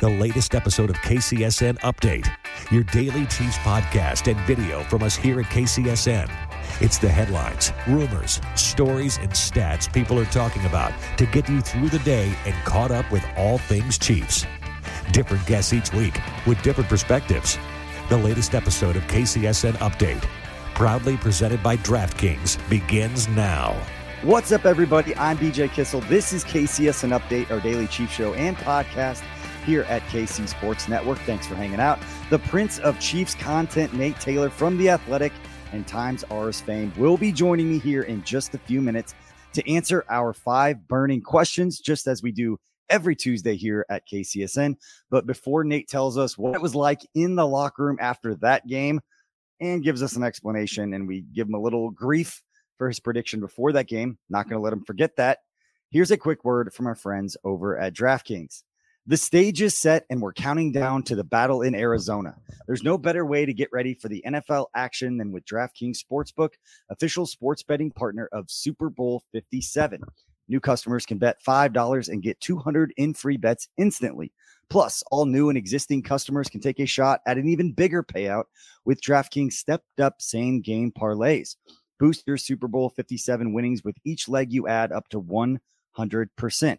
the latest episode of KCSN Update, your daily Chiefs podcast and video from us here at KCSN. It's the headlines, rumors, stories, and stats people are talking about to get you through the day and caught up with all things Chiefs. Different guests each week with different perspectives. The latest episode of KCSN Update, proudly presented by DraftKings, begins now. What's up, everybody? I'm BJ Kissel. This is KCSN Update, our daily Chief Show and podcast here at KC Sports Network. Thanks for hanging out. The Prince of Chiefs content, Nate Taylor from The Athletic and Times Ours fame, will be joining me here in just a few minutes to answer our five burning questions, just as we do every Tuesday here at KCSN. But before Nate tells us what it was like in the locker room after that game and gives us an explanation, and we give him a little grief for his prediction before that game, not going to let him forget that. Here's a quick word from our friends over at DraftKings. The stage is set and we're counting down to the battle in Arizona. There's no better way to get ready for the NFL action than with DraftKings Sportsbook, official sports betting partner of Super Bowl 57. New customers can bet $5 and get 200 in free bets instantly. Plus, all new and existing customers can take a shot at an even bigger payout with DraftKings stepped up same game parlays. Boost your Super Bowl 57 winnings with each leg you add up to 100%.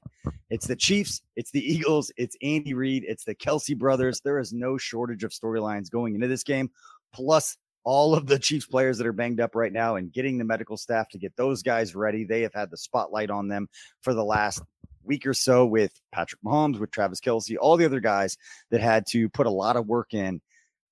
It's the Chiefs, it's the Eagles, it's Andy Reid, it's the Kelce brothers. There is no shortage of storylines going into this game. Plus, all of the Chiefs players that are banged up right now and getting the medical staff to get those guys ready. They have had the spotlight on them for the last week or so with Patrick Mahomes, with Travis Kelce, all the other guys that had to put a lot of work in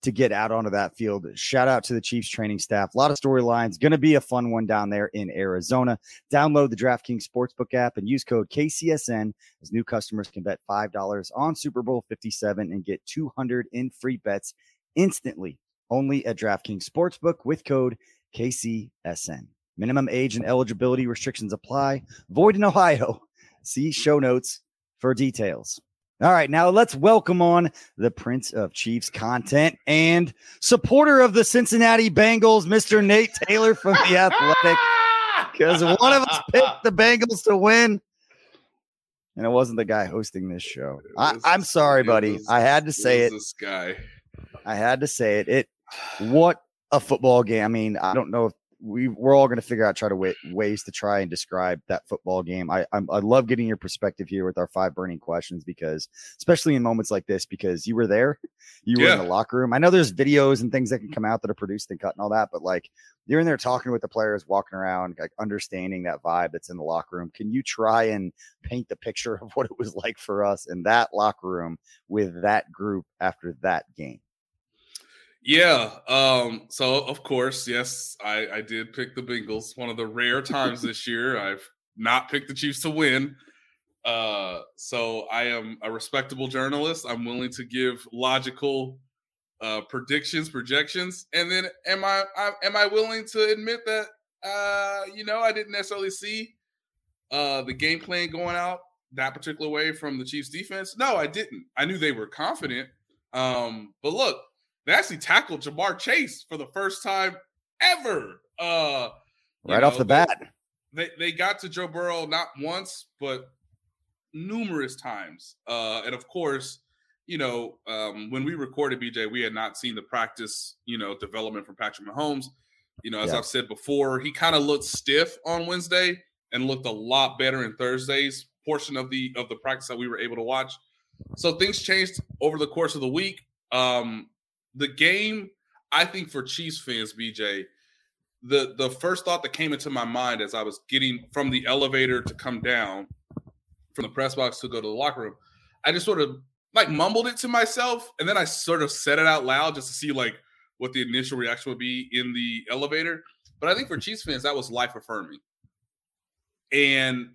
to get out onto that field. Shout out to the Chiefs training staff. A lot of storylines. Going to be a fun one down there in Arizona. Download the DraftKings Sportsbook app and use code KCSN as new customers can bet $5 on Super Bowl 57 and get 200 in free bets instantly only at DraftKings Sportsbook with code KCSN. Minimum age and eligibility restrictions apply. Void in Ohio. See show notes for details. All right, now let's welcome on the Prince of Chiefs content and supporter of the Cincinnati Bengals, Mr. Nate Taylor from The Athletic. Because one of us picked the Bengals to win, and it wasn't the guy hosting this show. I, am sorry, buddy. was- I had to say it. This guy. I had to say it. It what a football game. I mean, I don't know if we we're all going to figure out try to wa- ways to try and describe that football game. I I'm, I love getting your perspective here with our five burning questions because especially in moments like this because you were there, you were in the locker room. I know there's videos and things that can come out that are produced and cut and all that, but like you're in there talking with the players, walking around, like understanding that vibe that's in the locker room. Can you try and paint the picture of what it was like for us in that locker room with that group after that game? Yeah. Um, so of course, yes, I, I did pick the Bengals. One of the rare times this year I've not picked the Chiefs to win. Uh, so I am a respectable journalist. I'm willing to give logical uh, predictions, projections, and then am I, I am I willing to admit that uh, you know I didn't necessarily see uh, the game plan going out that particular way from the Chiefs defense? No, I didn't. I knew they were confident. Um, but look, they actually tackled Ja'Marr Chase for the first time ever. Uh, Right off the bat. they they got to Joe Burrow not once but numerous times, uh, and of course, you know, um, when we recorded BJ, we had not seen the practice, you know, development from Patrick Mahomes. You know, as yeah. I've said before, he kind of looked stiff on Wednesday and looked a lot better in Thursday's portion of the of the practice that we were able to watch. So things changed over the course of the week. Um, the game, I think, for Chiefs fans, BJ, the the first thought that came into my mind as I was getting from the elevator to come down from the press box to go to the locker room, I just sort of like mumbled it to myself, and then I sort of said it out loud just to see like what the initial reaction would be in the elevator. But I think for Chiefs fans, that was life affirming, and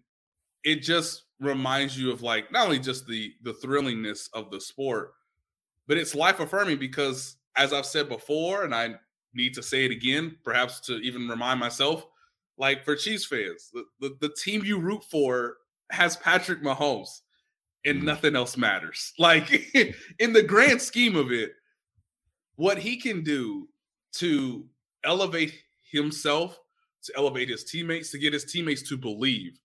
it just reminds you of like not only just the the thrillingness of the sport, but it's life affirming because as I've said before, and I need to say it again, perhaps to even remind myself, like for Chiefs fans, the, the, the team you root for has Patrick Mahomes and mm-hmm. nothing else matters. Like in the grand scheme of it, what he can do to elevate himself, to elevate his teammates, to get his teammates to believe.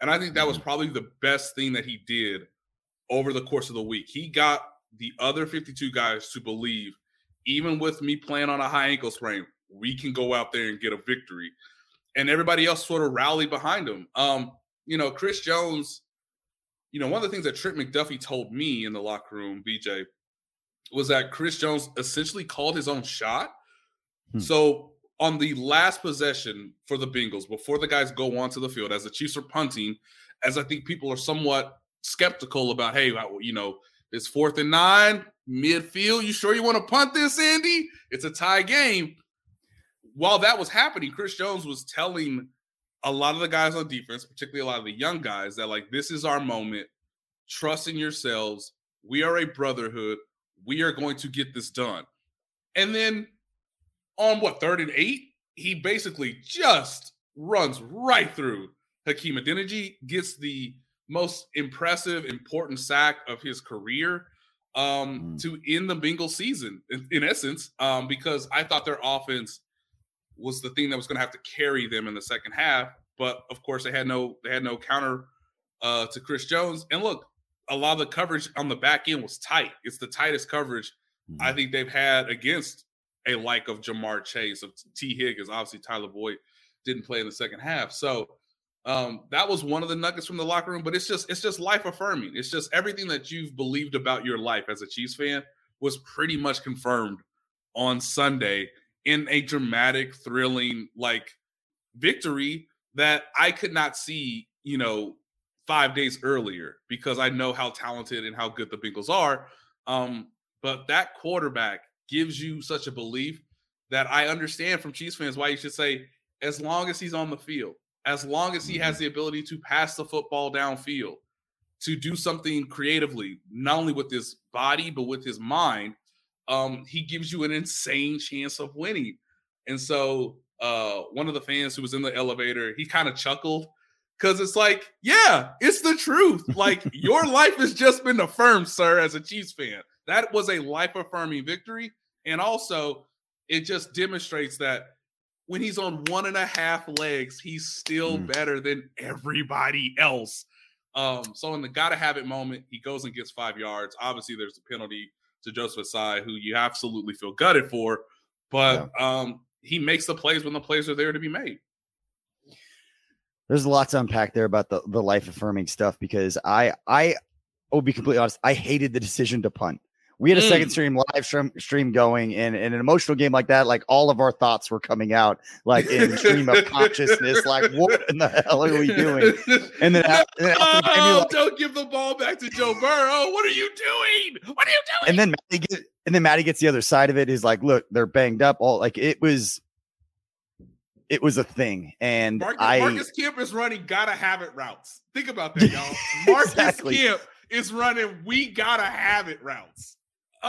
And I think that was mm-hmm. probably the best thing that he did over the course of the week. He got the other 52 guys to believe, even with me playing on a high ankle sprain, we can go out there and get a victory. And everybody else sort of rallied behind him. Um, you know, Chris Jones, you know, one of the things that Trent McDuffie told me in the locker room, BJ, was that Chris Jones essentially called his own shot. Hmm. So on the last possession for the Bengals, before the guys go onto the field, as the Chiefs are punting, as I think people are somewhat skeptical about, hey, you know, it's fourth and nine, midfield. You sure you want to punt this, Andy? It's a tie game. While that was happening, Chris Jones was telling a lot of the guys on defense, particularly a lot of the young guys, that like this is our moment. Trust in yourselves. We are a brotherhood. We are going to get this done. And then on what third and eight, he basically just runs right through Hakeem Adeniji, gets the most impressive, important sack of his career um, mm. to end the Bengals season, in, in essence, um, because I thought their offense was the thing that was going to have to carry them in the second half. But of course, they had no they had no counter uh, to Chris Jones. And look, a lot of the coverage on the back end was tight. It's the tightest coverage mm. I think they've had against a like of Ja'Marr Chase, of Tee Higgins, Obviously, Tyler Boyd didn't play in the second half. So um, that was one of the nuggets from the locker room. But it's just it's just life affirming. It's just everything that you've believed about your life as a Chiefs fan was pretty much confirmed on Sunday in a dramatic, thrilling like victory that I could not see, you know, five days earlier because I know how talented and how good the Bengals are. Um, but that quarterback gives you such a belief that I understand from Chiefs fans why you should say, as long as he's on the field, as long as he has mm-hmm. the ability to pass the football downfield, to do something creatively, not only with his body, but with his mind, um, he gives you an insane chance of winning. And so uh, one of the fans who was in the elevator, he kind of chuckled because it's like, yeah, it's the truth. Like your life has just been affirmed, sir, as a Chiefs fan. That was a life affirming victory. And also, it just demonstrates that when he's on one and a half legs, he's still mm. better than everybody else. Um, so in the gotta have it moment, he goes and gets five yards. Obviously, there's a penalty to Joseph Ossai, who you absolutely feel gutted for, but yeah. um, he makes the plays when the plays are there to be made. There's a lot to unpack there about the, the life affirming stuff because I I will be completely honest, I hated the decision to punt. We had a mm. second stream live stream, stream going, and in an emotional game like that, like all of our thoughts were coming out, like in stream of consciousness. Like, what in the hell are we doing? And then, no, and then oh, like, don't give the ball back to Joe Burrow. What are you doing? What are you doing? And then Matty get, and then Matty gets the other side of it. Is like, look, they're banged up. All like it was it was a thing. And Marcus, I Marcus Kemp is running gotta have it routes. Think about that, y'all. Marcus exactly. Kemp is running we gotta have it routes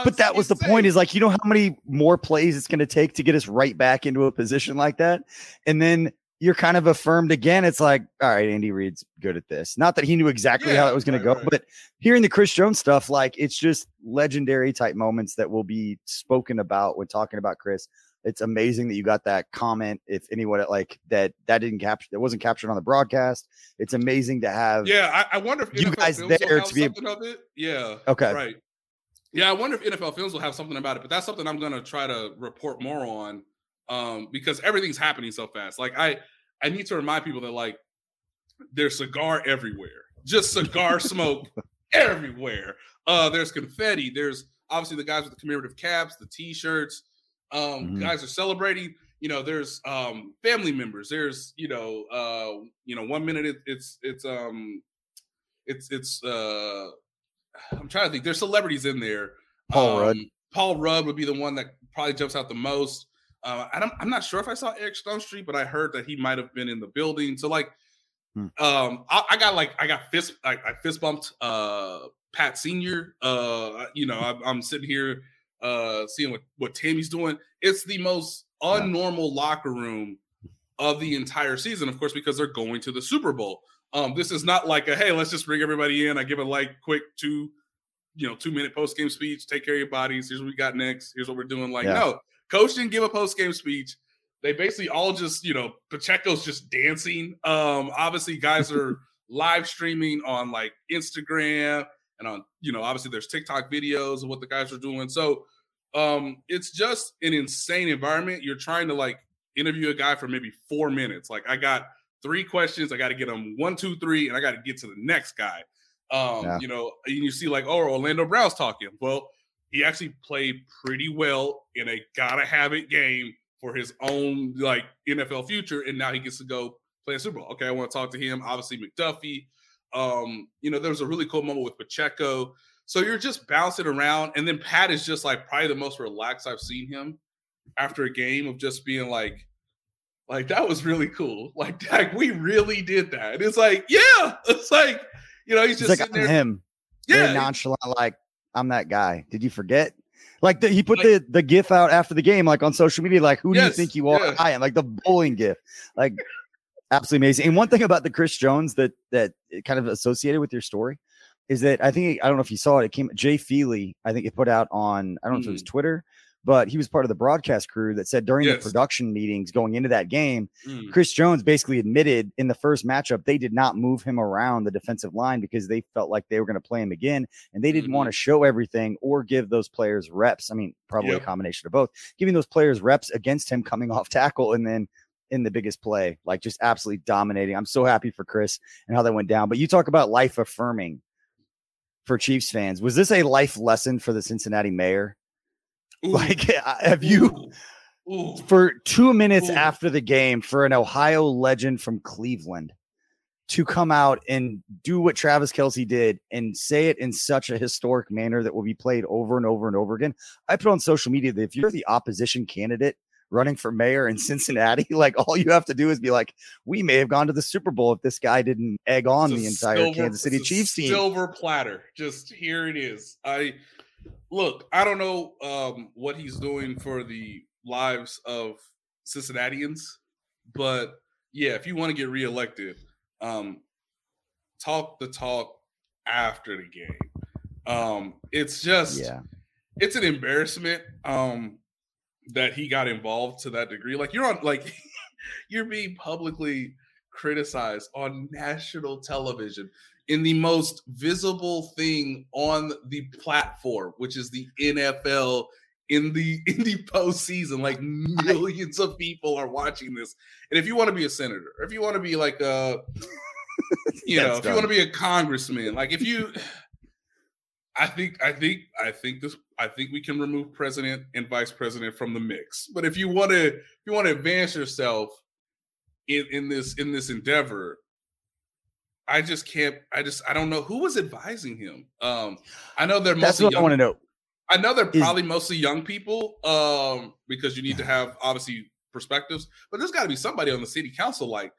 but that was the point is like you know how many more plays it's going to take to get us right back into a position like that and then you're kind of affirmed again it's like all right andy reid's good at this not that he knew exactly yeah, how it was going right, to go right. but hearing the chris jones stuff like it's just legendary type moments that will be spoken about when talking about chris It's amazing that you got that comment. If anyone like that, that didn't capture, that wasn't captured on the broadcast. It's amazing to have. Yeah, I, I wonder if you NFL guys there to be- it. Yeah. Okay. Right. Yeah, I wonder if NFL Films will have something about it, but that's something I'm gonna try to report more on, um, because everything's happening so fast. Like I, I need to remind people that like there's cigar everywhere, just cigar smoke everywhere. Uh, there's confetti. There's obviously the guys with the commemorative caps, the T-shirts. Um, Mhm. guys are celebrating. You know, there's um family members. There's you know, uh, you know, one minute it, it's it's um, it's it's uh, I'm trying to think. There's celebrities in there. Paul Rudd. Um, Paul Rudd would be the one that probably jumps out the most. Uh, I I'm not sure if I saw Eric Stonestreet, but I heard that he might have been in the building. So like, Hmm. um, I, I got like I got fist I, I fist bumped uh Pat Senior. Uh, you know, I'm, I'm sitting here uh seeing what what Tammy's doing. It's the most Yeah. unnormal locker room of the entire season, of course, because they're going to the Super Bowl. Um, this is not like a hey, let's just bring everybody in. I give a like quick two, you know, two minute post game speech. Take care of your bodies. Here's what we got next. Here's what we're doing. Like, Yeah. no, coach didn't give a post game speech. They basically all just, you know, Pacheco's just dancing. Um, obviously, guys are live streaming on like Instagram and on, you know, obviously there's TikTok videos of what the guys are doing. So um, it's just an insane environment. You're trying to like interview a guy for maybe four minutes. Like I got three questions. I got to get them one, two, three, and I got to get to the next guy. Um, Yeah. you know, and you see like, oh, Orlando Brown's talking. Well, he actually played pretty well in a gotta have it game for his own like NFL future, and now he gets to go play a Super Bowl. Okay, I want to talk to him. Obviously, McDuffie. Um, you know, there was a really cool moment with Pacheco. So you're just bouncing around, and then Pat is just like probably the most relaxed I've seen him after a game of just being like, like that was really cool. Like, like we really did that. And it's like, yeah, it's like, you know, he's It's just like there. him. Very Yeah, nonchalant, like I'm that guy. Did you forget? Like the, he put Like- the the gif out after the game, like on social media, like who do you think you are? I am like the bowling gif, like absolutely amazing. And one thing about the Chris Jones that that it kind of associated with your story is that I think I don't know if you saw it. It came Jay Feely, I think it put out on I don't know if it was mm. Twitter, but he was part of the broadcast crew that said during Yes. the production meetings going into that game, Mm. Chris Jones basically admitted in the first matchup they did not move him around the defensive line because they felt like they were going to play him again and they didn't want to show everything or give those players reps. I mean, probably Yep. a combination of both, giving those players reps against him coming off tackle and then in the biggest play, like just absolutely dominating. I'm so happy for Chris and how that went down. But you talk about life affirming for Chiefs fans. Was this a life lesson for the Cincinnati mayor? Ooh, Like, have you? ooh, ooh. for two minutes after the game for an Ohio legend from Cleveland to come out and do what Travis Kelce did and say it in such a historic manner that will be played over and over and over again. I put on social media that if you're the opposition candidate running for mayor in Cincinnati, like all you have to do is be like, we may have gone to the Super Bowl if this guy didn't egg on the entire silver- Kansas City Chiefs team. Silver platter. Just here it is. I look, I don't know um, what he's doing for the lives of Cincinnatians, but yeah, if you want to get reelected, um, talk the talk after the game. Um, it's just yeah. it's an embarrassment um that he got involved to that degree like you're on like you're being publicly criticized on national television in the most visible thing on the platform which is the NFL in the in the postseason. Like millions of people are watching this. And if you want to be a senator or if you want to be like a you know if you want to be a congressman like if you I think I think I think this I think we can remove president and vice president from the mix. But if you want to if you want to advance yourself in in this in this endeavor, I just can't I just I don't know who was advising him. Um I know they're That's mostly what I want to know. I know they're is- probably mostly young people um because you need to have obviously perspectives, but there's got to be somebody on the city council like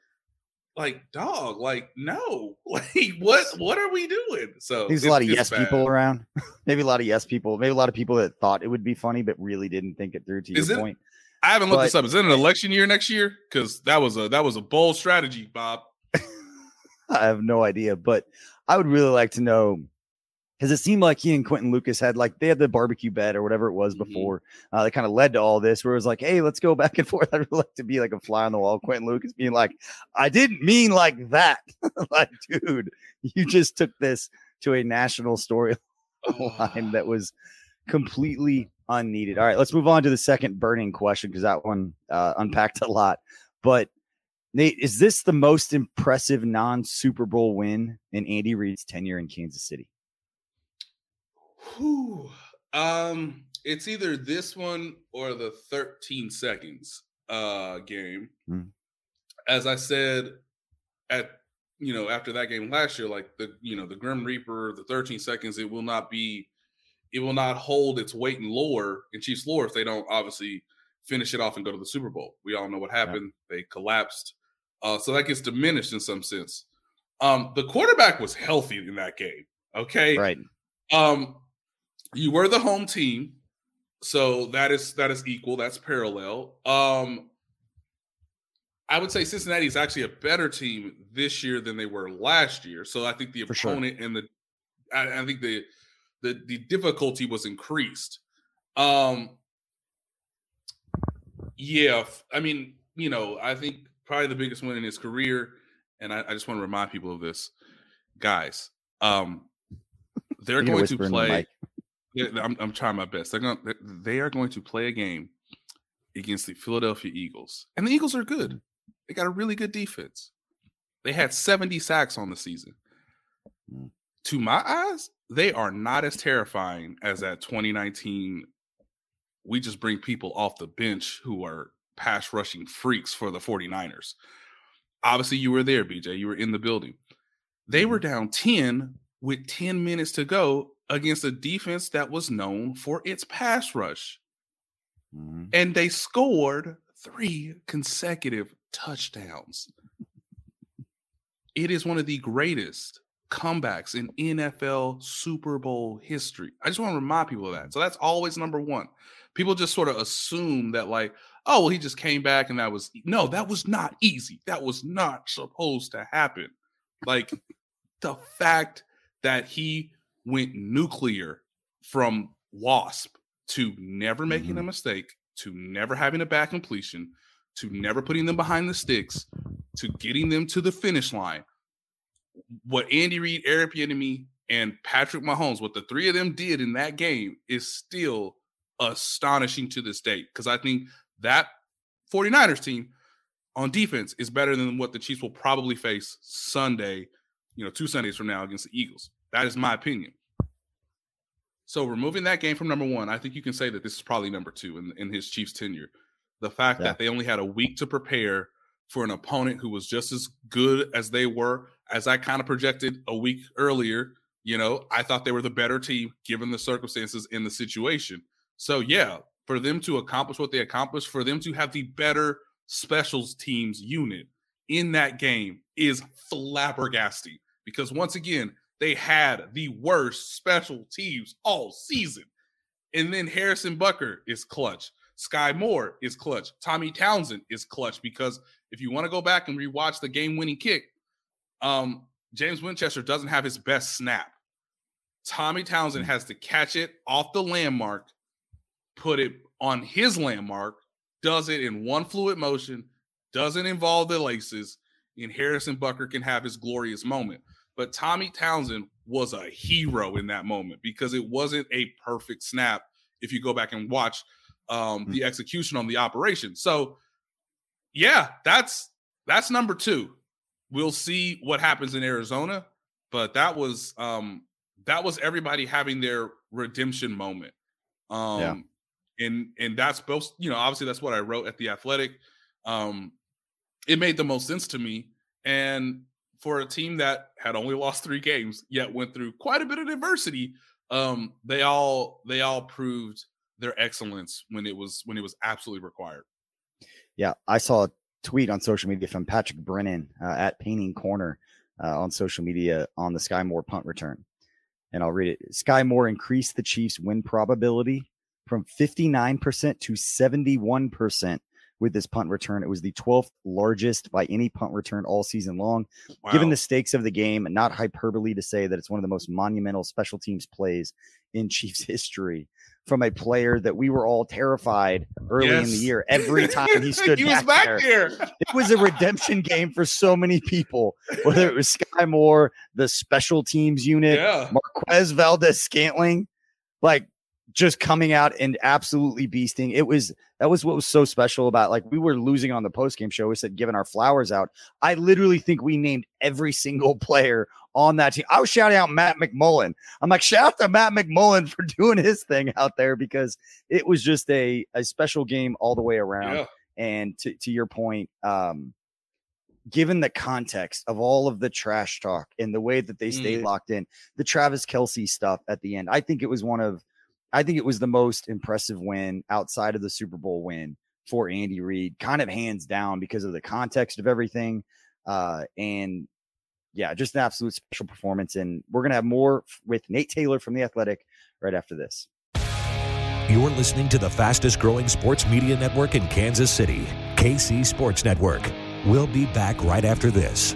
like dog like no like what what are we doing so There's a lot of yes bad. people around. maybe a lot of yes people. Maybe a lot of people that thought it would be funny, but really didn't think it through. To Is your it- point, I haven't looked But- this up. Is it an election year next year? Because that was a that was a bold strategy, Bob. I have no idea. But I would really like to know because it seemed like he and Quinton Lucas had like they had the barbecue bed or whatever it was Mhm. before. Uh, that kind of led to all this, where it was like, hey, let's go back and forth. I'd really like to be like a fly on the wall. Quinton Lucas being like, I didn't mean like that. like, dude, you just took this to a national storyline that was completely unneeded. All right, let's move on to the second burning question because that one uh, unpacked a lot. But Nate, is this the most impressive non Super Bowl win in Andy Reid's tenure in Kansas City? Whew. Um, it's either this one or the 13 seconds uh game. Hmm. As I said at you know after that game last year, like the you know the Grim Reaper, the 13 seconds, it will not be, it will not hold its weight in lore in Chiefs lore if they don't obviously finish it off and go to the Super Bowl. We all know what happened; they collapsed, uh, so that gets diminished in some sense. Um, the quarterback was healthy in that game. Okay, Right. um, you were the home team, so that is that is equal. That's parallel. Um, I would say Cincinnati is actually a better team this year than they were last year. So I think the For sure. opponent and the I, I think the the the difficulty was increased. Um, yeah, I mean, you know, I think probably the biggest win in his career, and I, I just want to remind people of this, guys. Um, they're going to whisper in the play. I'm, I'm trying my best. They're going. They are going to play a game against the Philadelphia Eagles, and the Eagles are good. They got a really good defense. They had 70 sacks on the season. Mm. To my eyes, they are not as terrifying as that 2019. We just bring people off the bench who are pass rushing freaks for the 49ers. Obviously, you were there, BJ. You were in the building. They were down 10 with 10 minutes to go against a defense that was known for its pass rush. Mhm. And they scored three consecutive touchdowns. It is one of the greatest comebacks in NFL Super Bowl history. I just want to remind people of that. So that's always number one. People just sort of assume that, like, oh, well, he just came back and that was e-" no, that was not easy. That was not supposed to happen. Like the fact that he went nuclear from Wasp to never making a mm-hmm. mistake, to never having a bad completion, to never putting them behind the sticks, to getting them to the finish line. What Andy Reid, Eric Bieniemy, and Patrick Mahomes, what the three of them did in that game is still astonishing to this day. Because I think that 49ers team on defense is better than what the Chiefs will probably face Sunday, you know, two Sundays from now against the Eagles. That is my opinion. So removing that game from number one, I think you can say that this is probably number two in, in his Chiefs tenure. The fact Yeah. that they only had a week to prepare for an opponent who was just as good as they were, as I kind of projected a week earlier. You know, I thought they were the better team given the circumstances in the situation. So yeah, for them to accomplish what they accomplished, for them to have the better specials teams unit in that game is flabbergasting because once again, they had the worst special teams all season. And then Harrison Butker is clutch. Sky Moore is clutch. Tommy Townsend is clutch because if you want to go back and rewatch the game winning kick, um, James Winchester doesn't have his best snap. Tommy Townsend has to catch it off the landmark, put it on his landmark, does it in one fluid motion, doesn't involve the laces, and Harrison Butker can have his glorious moment. But Tommy Townsend was a hero in that moment because it wasn't a perfect snap if you go back and watch um, the execution on the operation. So, yeah, that's that's number two. We'll see what happens in Arizona, but that was um, that was everybody having their redemption moment. Um, Yeah. And and that's both you know obviously that's what I wrote at the Athletic. Um, it made the most sense to me, and for a team that had only lost three games yet went through quite a bit of adversity, um, they all they all proved their excellence when it was when it was absolutely required. Yeah, I saw a tweet on social media from Patrick Brennan uh, at Painting Corner uh, on social media on the Sky Moore punt return. And I'll read it. Sky Moore increased the Chiefs' win probability from 59% to 71% with this punt return. It was the 12th largest by any punt return all season long. Wow. Given the stakes of the game, not hyperbole to say that it's one of the most monumental special teams plays in Chiefs history from a player that we were all terrified early in the year. Every time he stood he back, was back there, there. it was a redemption game for so many people, whether it was Sky Moore, the special teams unit, Yeah. Marquez Valdes-Scantling, like just coming out and absolutely beasting. It was that was what was so special about like we were losing on the post game show. We said giving our flowers out. I literally think we named every single player on that team. I was shouting out Matt McMullen. I'm like, shout out to Matt McMullen for doing his thing out there because it was just a, a special game all the way around. Yeah. And to, to your point, um, given the context of all of the trash talk and the way that they stay Mm. locked in, the Travis Kelce stuff at the end, I think it was one of, I think it was the most impressive win outside of the Super Bowl win for Andy Reid, kind of hands down because of the context of everything. Uh, and yeah, just an absolute special performance. And we're going to have more with Nate Taylor from The Athletic right after this. You're listening to the fastest growing sports media network in Kansas City, KC Sports Network. We'll be back right after this.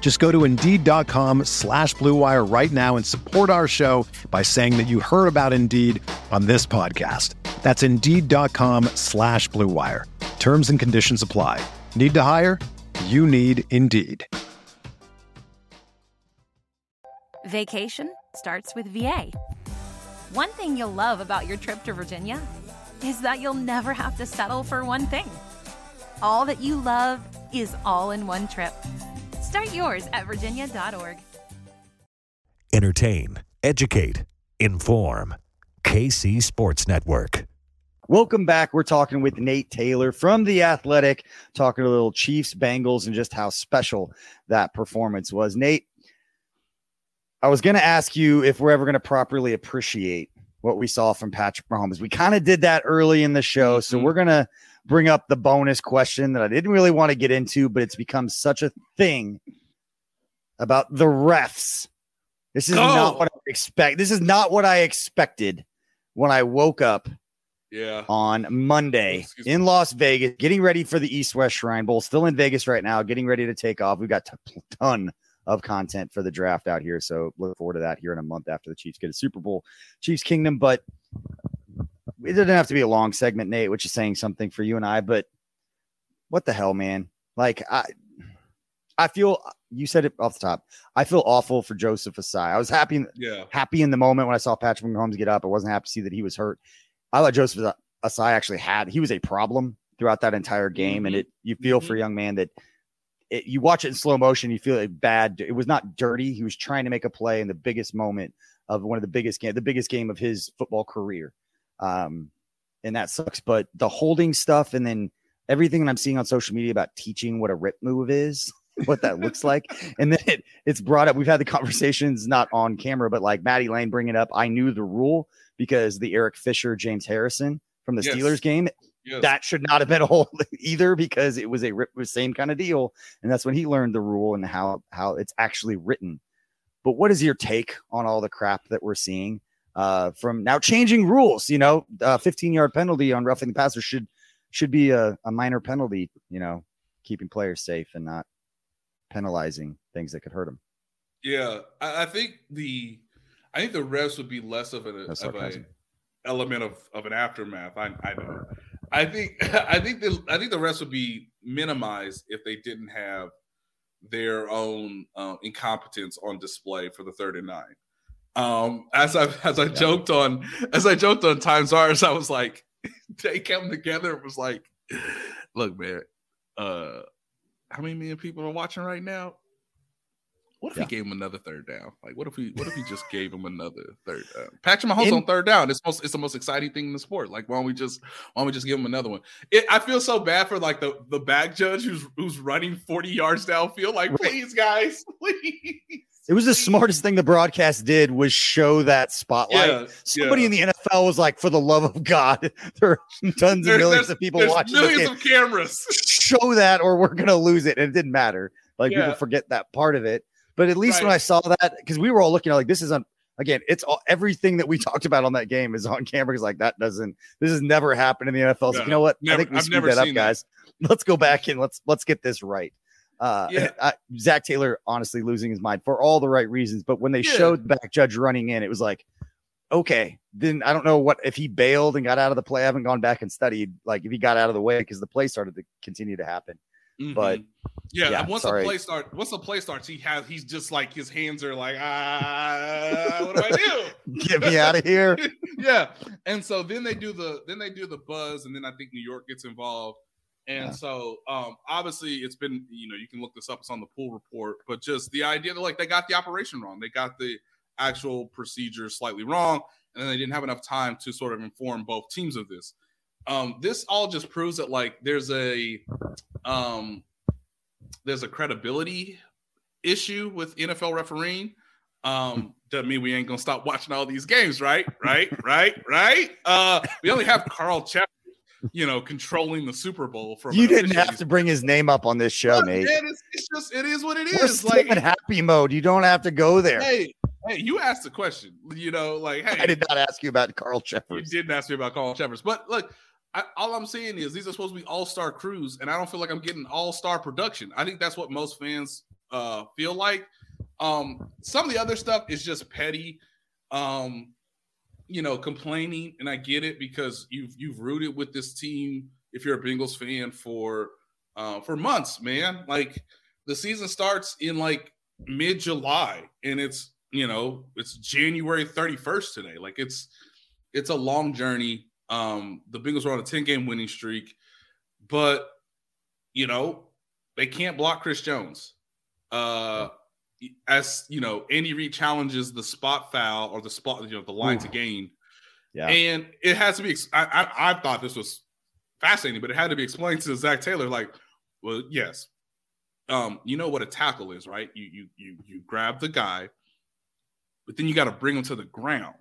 Just go to Indeed.com slash Blue Wire right now and support our show by saying that you heard about Indeed on this podcast. That's Indeed.com slash Blue Wire. Terms and conditions apply. Need to hire? You need Indeed. Vacation starts with VA. One thing you'll love about your trip to Virginia is that you'll never have to settle for one thing. All that you love is all in one trip. Start yours at virginia.org. Entertain, educate, inform. KC Sports Network. Welcome back. We're talking with Nate Taylor from The Athletic, talking a little Chiefs, Bengals, and just how special that performance was. Nate, I was going to ask you if we're ever going to properly appreciate what we saw from Patrick Mahomes. We kind of did that early in the show. So Mhm. we're going to bring up the bonus question that I didn't really want to get into, but it's become such a thing about the refs. This is not what I expect. This is not what I expected when I woke up Yeah. on Monday Excuse in Las Vegas, getting ready for the East West Shrine Bowl. Still in Vegas right now, getting ready to take off. We've got a ton of content for the draft out here. So look forward to that here in a month after the Chiefs get a Super Bowl, Chiefs Kingdom. But it doesn't have to be a long segment, Nate, which is saying something for you and I. But what the hell, man? Like I, I feel you said it off the top. I feel awful for Joseph Ossai. I was happy Yeah. happy in the moment when I saw Patrick Mahomes get up. I wasn't happy to see that he was hurt. I thought Joseph Ossai actually had he was a problem throughout that entire game, and Mhm. it you feel for a young man that it, you watch it in slow motion, you feel like bad. It was not dirty. He was trying to make a play in the biggest moment of one of the biggest game, the biggest game of his football career. Um, and that sucks. But the holding stuff, and then everything that I'm seeing on social media about teaching what a rip move is, what that looks like, and then it, it's brought up. We've had the conversations not on camera, but like Maddie Lane bringing up. I knew the rule because the Eric Fisher, James Harrison from the Yes. Steelers game Yes. that should not have been a hold either because it was a rip, was same kind of deal, and that's when he learned the rule and how how it's actually written. But what is your take on all the crap that we're seeing uh, from now changing rules? You know, uh, 15 yard penalty on roughing the passer should should be a, a minor penalty. You know, keeping players safe and not penalizing things that could hurt them. Yeah, I, I think the I think the refs would be less of, a, No of a element of, of an aftermath. I, I know. I think I think the I think the refs would be minimized if they didn't have their own um, incompetence on display for the third and nine. Um, as I as I yeah. joked on as I joked on Times Ours, I was like, they came together. It was like, look, man, uh, how many million people are watching right now? What if yeah. he gave him another third down? Like, what if we what if he just gave him another third down? Patrick Mahomes in, on third down. It's most it's the most exciting thing in the sport. Like, why don't we just why don't we just give him another one? It, I feel so bad for like the the back judge who's who's running 40 yards downfield. Like, please, guys, please. It was the smartest thing the broadcast did was show that spotlight. Yeah, Somebody yeah. in the NFL was like, "For the love of God, there are tons of millions of people watching. Millions of cameras. Show that, or we're gonna lose it." And it didn't matter. Like yeah. people forget that part of it. But at least right. when I saw that, because we were all looking at like this is on again, it's all everything that we talked about on that game is on camera. Because like that doesn't this has never happened in the NFL. So you know what? Never, I think we screwed that up, that. guys. Let's go back and let's let's get this right. Uh, yeah. I, Zac Taylor honestly losing his mind for all the right reasons, but when they yeah. showed back Judge running in, it was like, okay, then I don't know what if he bailed and got out of the play. I haven't gone back and studied like if he got out of the way because the play started to continue to happen. Mm-hmm. But yeah, yeah once sorry. the play start, once the play starts, he has he's just like his hands are like ah, what do I do? Get me out of here. yeah, and so then they do the then they do the buzz, and then I think New York gets involved. And yeah. so, um, obviously, it's been you know you can look this up. It's on the pool report, but just the idea that like they got the operation wrong, they got the actual procedure slightly wrong, and then they didn't have enough time to sort of inform both teams of this. Um, this all just proves that like there's a um, there's a credibility issue with NFL refereeing. Um, doesn't mean we ain't gonna stop watching all these games, right? Right, right, right. Uh, we only have Carl Cheffers, you know, controlling the Super Bowl from. You didn't have to bring his name up on this show, Nate. Man, it's, it's, just it is what it We're is. like in happy mode. You don't have to go there. Hey, hey, you asked the question. You know, like hey, I did not ask you about Carl Cheffers. You didn't ask me about Carl Cheffers, but look, I, all I'm saying is these are supposed to be all star crews, and I don't feel like I'm getting all star production. I think that's what most fans uh, feel like. Um, some of the other stuff is just petty, um, you know, complaining, and I get it because you've you've rooted with this team. If you're a Bengals fan for uh, for months, man, like the season starts in like mid July, and it's you know it's January 31st today. Like it's it's a long journey um, the Bengals are on a 10 game winning streak, but you know, they can't block Chris Jones. Uh, as you know, Andy Reid challenges the spot foul or the spot, you know, the line Ooh. to gain. Yeah. And it has to be, I, I, I thought this was fascinating, but it had to be explained to Zac Taylor, like, well, yes. Um, you know what a tackle is, right? You you you you grab the guy, but then you got to bring him to the ground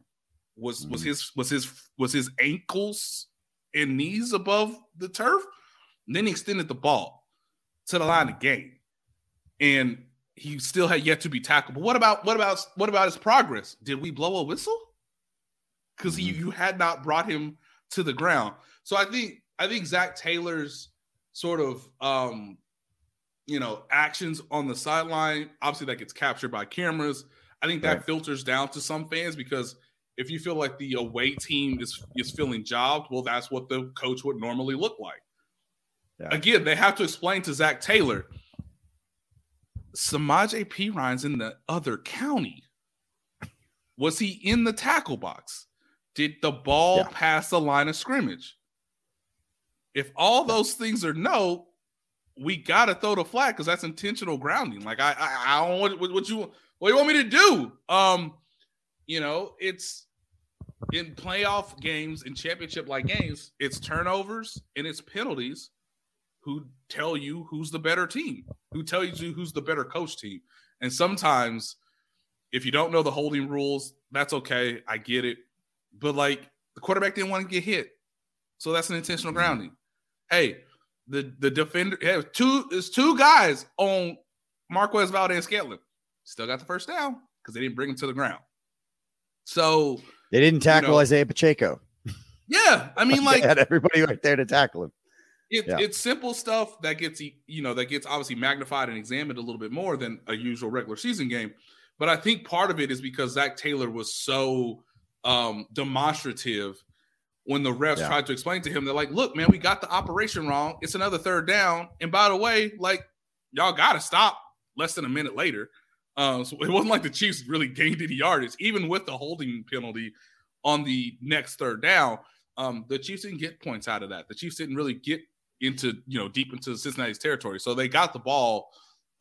was was mm-hmm. his was his was his ankles and knees above the turf. And then he extended the ball to the line of game, and he still had yet to be tackled. But what about what about what about his progress? Did we blow a whistle? Because mm-hmm. you had not brought him to the ground. So I think I think Zac Taylor's sort of um, you know actions on the sideline, obviously that gets captured by cameras. I think that right. filters down to some fans because if you feel like the away team is is feeling jobbed, well, that's what the coach would normally look like. Yeah. Again, they have to explain to Zac Taylor, Samaje Perine's in the other county. Was he in the tackle box? Did the ball yeah. pass the line of scrimmage? If all those things are no, we gotta throw the flag because that's intentional grounding. Like I, I, I don't want what, what you what you want me to do. Um, you know, it's in playoff games in championship like games, it's turnovers and it's penalties who tell you who's the better team, who tell you who's the better coach team. And sometimes if you don't know the holding rules, that's okay. I get it. But like the quarterback didn't want to get hit. So that's an intentional mm-hmm. grounding. Hey, the the defender hey, two there's two guys on Marquez Valdes-Scantling. Still got the first down because they didn't bring him to the ground. So they didn't tackle you know, Isaiah Pacheco. Yeah, I mean, like had everybody right there to tackle him. It, yeah. It's simple stuff that gets you know that gets obviously magnified and examined a little bit more than a usual regular season game. But I think part of it is because Zac Taylor was so um, demonstrative when the refs yeah. tried to explain to him. They're like, "Look, man, we got the operation wrong. It's another third down. And by the way, like y'all got to stop less than a minute later. Uh, so it wasn't like the Chiefs really gained any yardage, even with the holding penalty on the next third down. Um, the Chiefs didn't get points out of that. The Chiefs didn't really get into you know deep into Cincinnati's territory, so they got the ball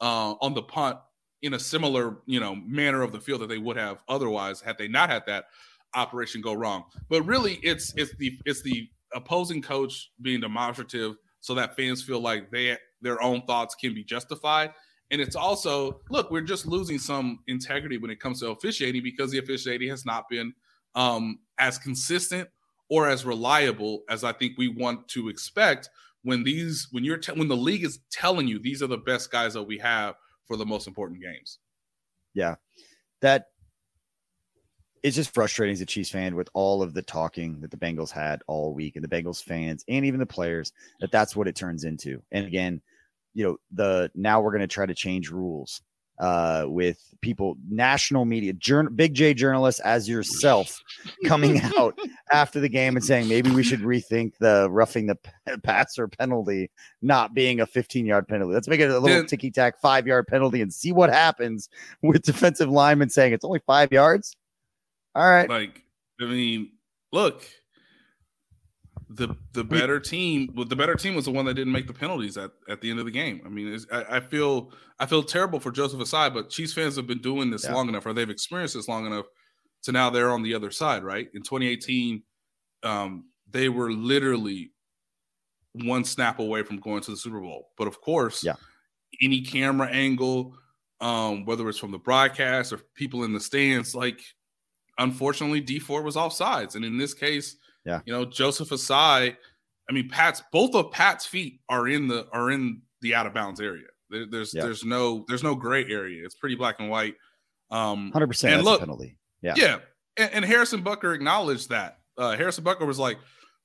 uh, on the punt in a similar you know manner of the field that they would have otherwise had they not had that operation go wrong. But really, it's it's the it's the opposing coach being demonstrative so that fans feel like they their own thoughts can be justified. And it's also look, we're just losing some integrity when it comes to officiating because the officiating has not been um, as consistent or as reliable as I think we want to expect when these when you're te- when the league is telling you these are the best guys that we have for the most important games. Yeah, that it's just frustrating as a Chiefs fan with all of the talking that the Bengals had all week and the Bengals fans and even the players that that's what it turns into. And again, you know, the now we're going to try to change rules uh, with people, national media, journal, big J journalists as yourself coming out after the game and saying maybe we should rethink the roughing the passer penalty not being a 15 yard penalty. Let's make it a little ticky tack five yard penalty and see what happens with defensive linemen saying it's only five yards. All right. Like, I mean, look, the the better team the better team was the one that didn't make the penalties at, at the end of the game. I mean, I, I, feel I feel terrible for Joseph Ossai, but Chiefs fans have been doing this yeah. long enough, or they've experienced this long enough to now they're on the other side, right? In 2018, um, they were literally one snap away from going to the Super Bowl. But of course, yeah. any camera angle, um, whether it's from the broadcast or people in the stands, like unfortunately, Dee Ford was offsides, and in this case yeah. You know, Joseph Ossai, I mean, Pat's both of Pat's feet are in the are in the out of bounds area. There, there's yeah. there's no there's no gray area. It's pretty black and white. Um, hundred percent. And look, penalty. Yeah, yeah. And, and, Harrison Butker acknowledged that. Uh, Harrison Butker was like,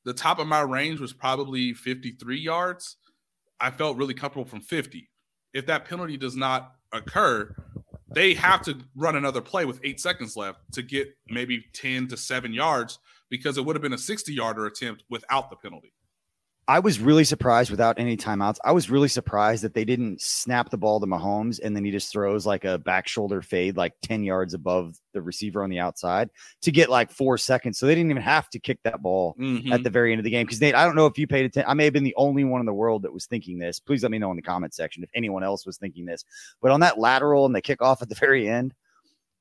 the top of my range was probably 53 yards. I felt really comfortable from 50. If that penalty does not occur, they have to run another play with eight seconds left to get maybe 10 to seven yards because it would have been a 60 yarder attempt without the penalty. I was really surprised without any timeouts. I was really surprised that they didn't snap the ball to Mahomes and then he just throws like a back shoulder fade like 10 yards above the receiver on the outside to get like four seconds. So they didn't even have to kick that ball mm-hmm. at the very end of the game. Because Nate, I don't know if you paid attention. I may have been the only one in the world that was thinking this. Please let me know in the comment section if anyone else was thinking this. But on that lateral and the kickoff at the very end,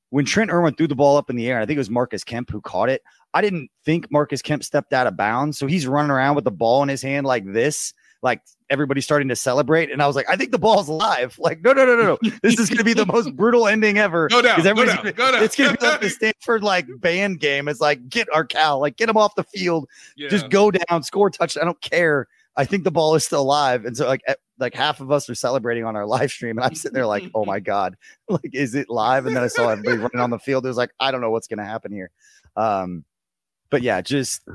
when Trent Irwin threw the ball up in the air, I think it was Marcus Kemp who caught it. I didn't think Marcus Kemp stepped out of bounds. So he's running around with the ball in his hand like this, like everybody's starting to celebrate. And I was like, I think the ball's alive. Like, no, no, no, no, no. This is going to be the most brutal ending ever. Go down. Go down, gonna, go down. It's going to be like the Stanford like band game. It's like, get our Cal, like, get him off the field. Yeah. Just go down, score touch. I don't care. I think the ball is still alive. And so like like half of us are celebrating on our live stream, and I'm sitting there like, oh my god, like is it live? And then I saw everybody running on the field. It was like, I don't know what's gonna happen here. Um, but yeah, just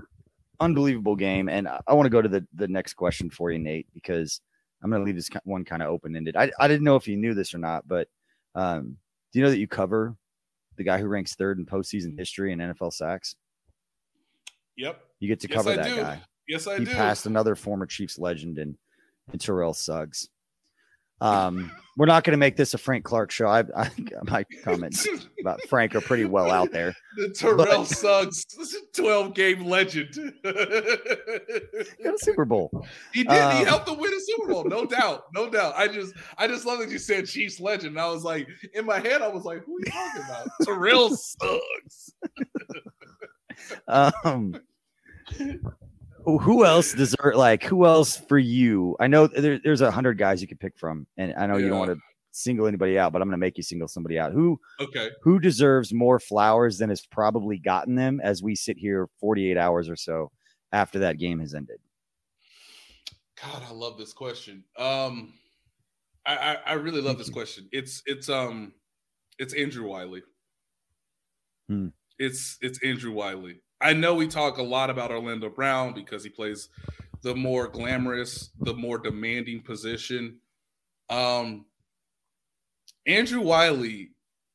unbelievable game. And I, I want to go to the the next question for you, Nate, because I'm gonna leave this one kind of open ended. I I didn't know if you knew this or not, but um, do you know that you cover the guy who ranks third in postseason history in NFL sacks? Yep. You get to cover yes, that do. guy. Yes, I he do. He passed another former Chiefs legend in, and Terrell Suggs. Um, we're not going to make this a Frank Clark show. I, I my comments about Frank are pretty well out there. The Terrell but, Suggs, twelve game legend, got a Super Bowl. He did. Um, he helped them win a Super Bowl, no doubt, no doubt. I just, I just love that you said Chiefs legend. And I was like, in my head, I was like, who are you talking about? Terrell Suggs. um who else deserve like who else for you? I know there, there's a hundred guys you could pick from, and I know yeah. you don't want to single anybody out, but I'm going to make you single somebody out. Who okay? Who deserves more flowers than has probably gotten them as we sit here 48 hours or so after that game has ended? God, I love this question. Um, I I, I really love this question. It's it's um it's Andrew Wylie. Hmm. It's it's Andrew Wylie. I know we talk a lot about Orlando Brown because he plays the more glamorous, the more demanding position. Um, Andrew Wylie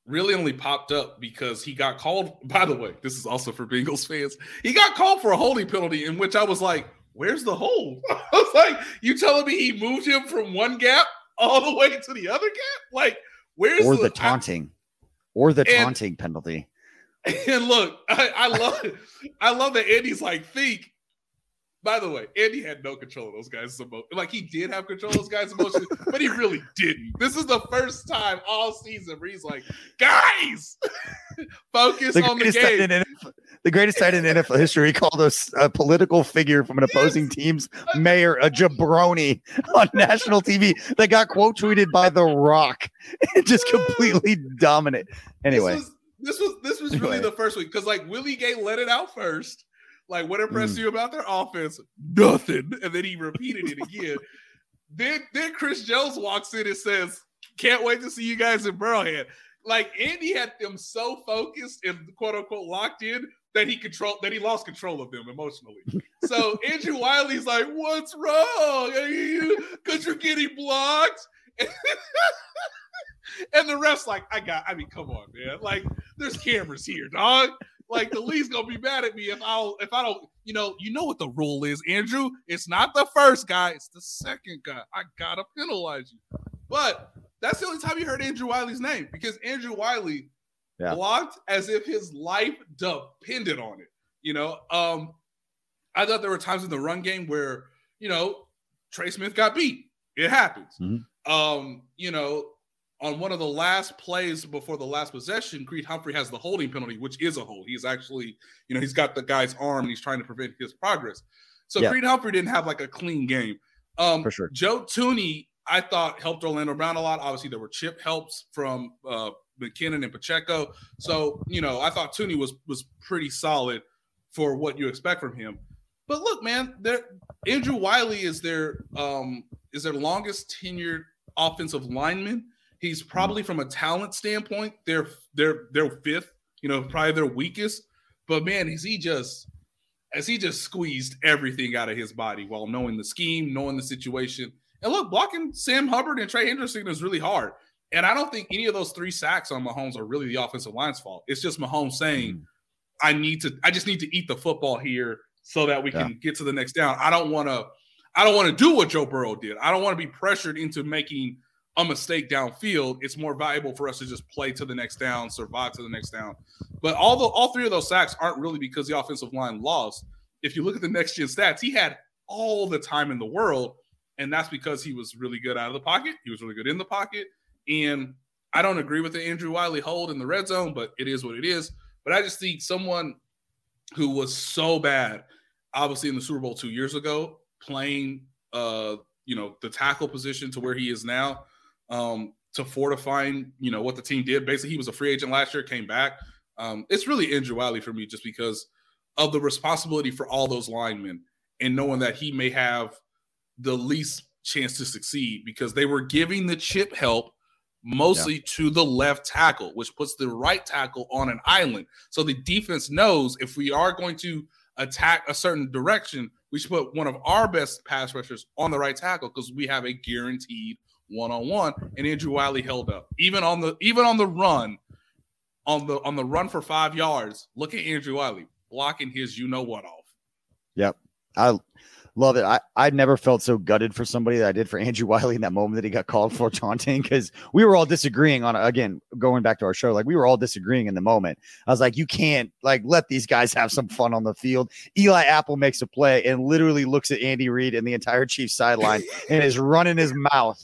really only popped up because he got called. By the way, this is also for Bengals fans. He got called for a holding penalty, in which I was like, "Where's the hold?" I was like, "You telling me he moved him from one gap all the way to the other gap? Like, Where's or the, the taunting, I, or the taunting penalty. And look, I, I love, I love that Andy's like, think by the way, Andy had no control of those guys' emotions. Like he did have control of those guys' emotions, but he really didn't. This is the first time all season where he's like, "Guys, focus the on the game." NFL, the greatest tight in NFL history. He called us a political figure from an opposing yes. team's mayor, a jabroni on national TV that got quote tweeted by The Rock, just completely dominant. Anyway. This was this was, this was really the first week because like Willie Gay let it out first like, what impressed mm. you about their offense? Nothing. And then he repeated it again. then, then Chris Jones walks in and says, "Can't wait to see you guys in Burrowhead." Like Andy had them so focused and quote unquote locked in that he controlled that he lost control of them emotionally. So Andrew Wylie's like, "What's wrong? Because you, are getting blocked." and the ref's like, "I got. I mean, come on, man. Like, there's cameras here, dog like the league's gonna be mad at me if I if I don't, you know, you know what the rule is, Andrew. It's not the first guy, it's the second guy. I gotta penalize you. But that's the only time you heard Andrew Wylie's name because Andrew Wylie yeah. blocked as if his life depended on it. You know, um, I thought there were times in the run game where, you know, Trey Smith got beat. It happens. Mm-hmm. Um, you know, on one of the last plays before the last possession, Creed Humphrey has the holding penalty, which is a hold. He's actually, you know, he's got the guy's arm and he's trying to prevent his progress. So yeah. Creed Humphrey didn't have like a clean game. Um, For sure. Joe Thuney, I thought helped Orlando Brown a lot. Obviously, there were chip helps from uh, McKinnon and Pacheco. So, you know, I thought Tooney was was pretty solid for what you expect from him. But look, man, there Andrew Wylie is their um is their longest tenured offensive lineman. He's probably from a talent standpoint, they're they're they're fifth, you know, probably their weakest. But man, is he just as he just squeezed everything out of his body while knowing the scheme, knowing the situation. And look, blocking Sam Hubbard and Trey Hendrickson is really hard. And I don't think any of those three sacks on Mahomes are really the offensive line's fault. It's just Mahomes saying, mm. I need to, I just need to eat the football here so that we yeah. can get to the next down. I don't want to, I don't want to do what Joe Burrow did. I don't want to be pressured into making a mistake downfield, it's more valuable for us to just play to the next down, survive to the next down. But all the all three of those sacks aren't really because the offensive line lost. If you look at the next gen stats, he had all the time in the world, and that's because he was really good out of the pocket. He was really good in the pocket, and I don't agree with the Andrew Wylie hold in the red zone, but it is what it is. But I just think someone who was so bad, obviously in the Super Bowl two years ago, playing uh, you know, the tackle position to where he is now um, to fortifying, you know, what the team did. Basically, he was a free agent last year, came back. Um, it's really Andrew Wylie for me just because of the responsibility for all those linemen and knowing that he may have the least chance to succeed because they were giving the chip help mostly yeah. to the left tackle, which puts the right tackle on an island. So the defense knows if we are going to attack a certain direction, we should put one of our best pass rushers on the right tackle because we have a guaranteed one on one, and Andrew Wylie held up. Even on the even on the run, on the on the run for five yards. Look at Andrew Wylie blocking his you know what off. Yep, I love it. I I never felt so gutted for somebody that I did for Andrew Wylie in that moment that he got called for taunting because we were all disagreeing on again going back to our show like we were all disagreeing in the moment. I was like, you can't like let these guys have some fun on the field. Eli Apple makes a play and literally looks at Andy Reid and the entire Chiefs sideline and is running his mouth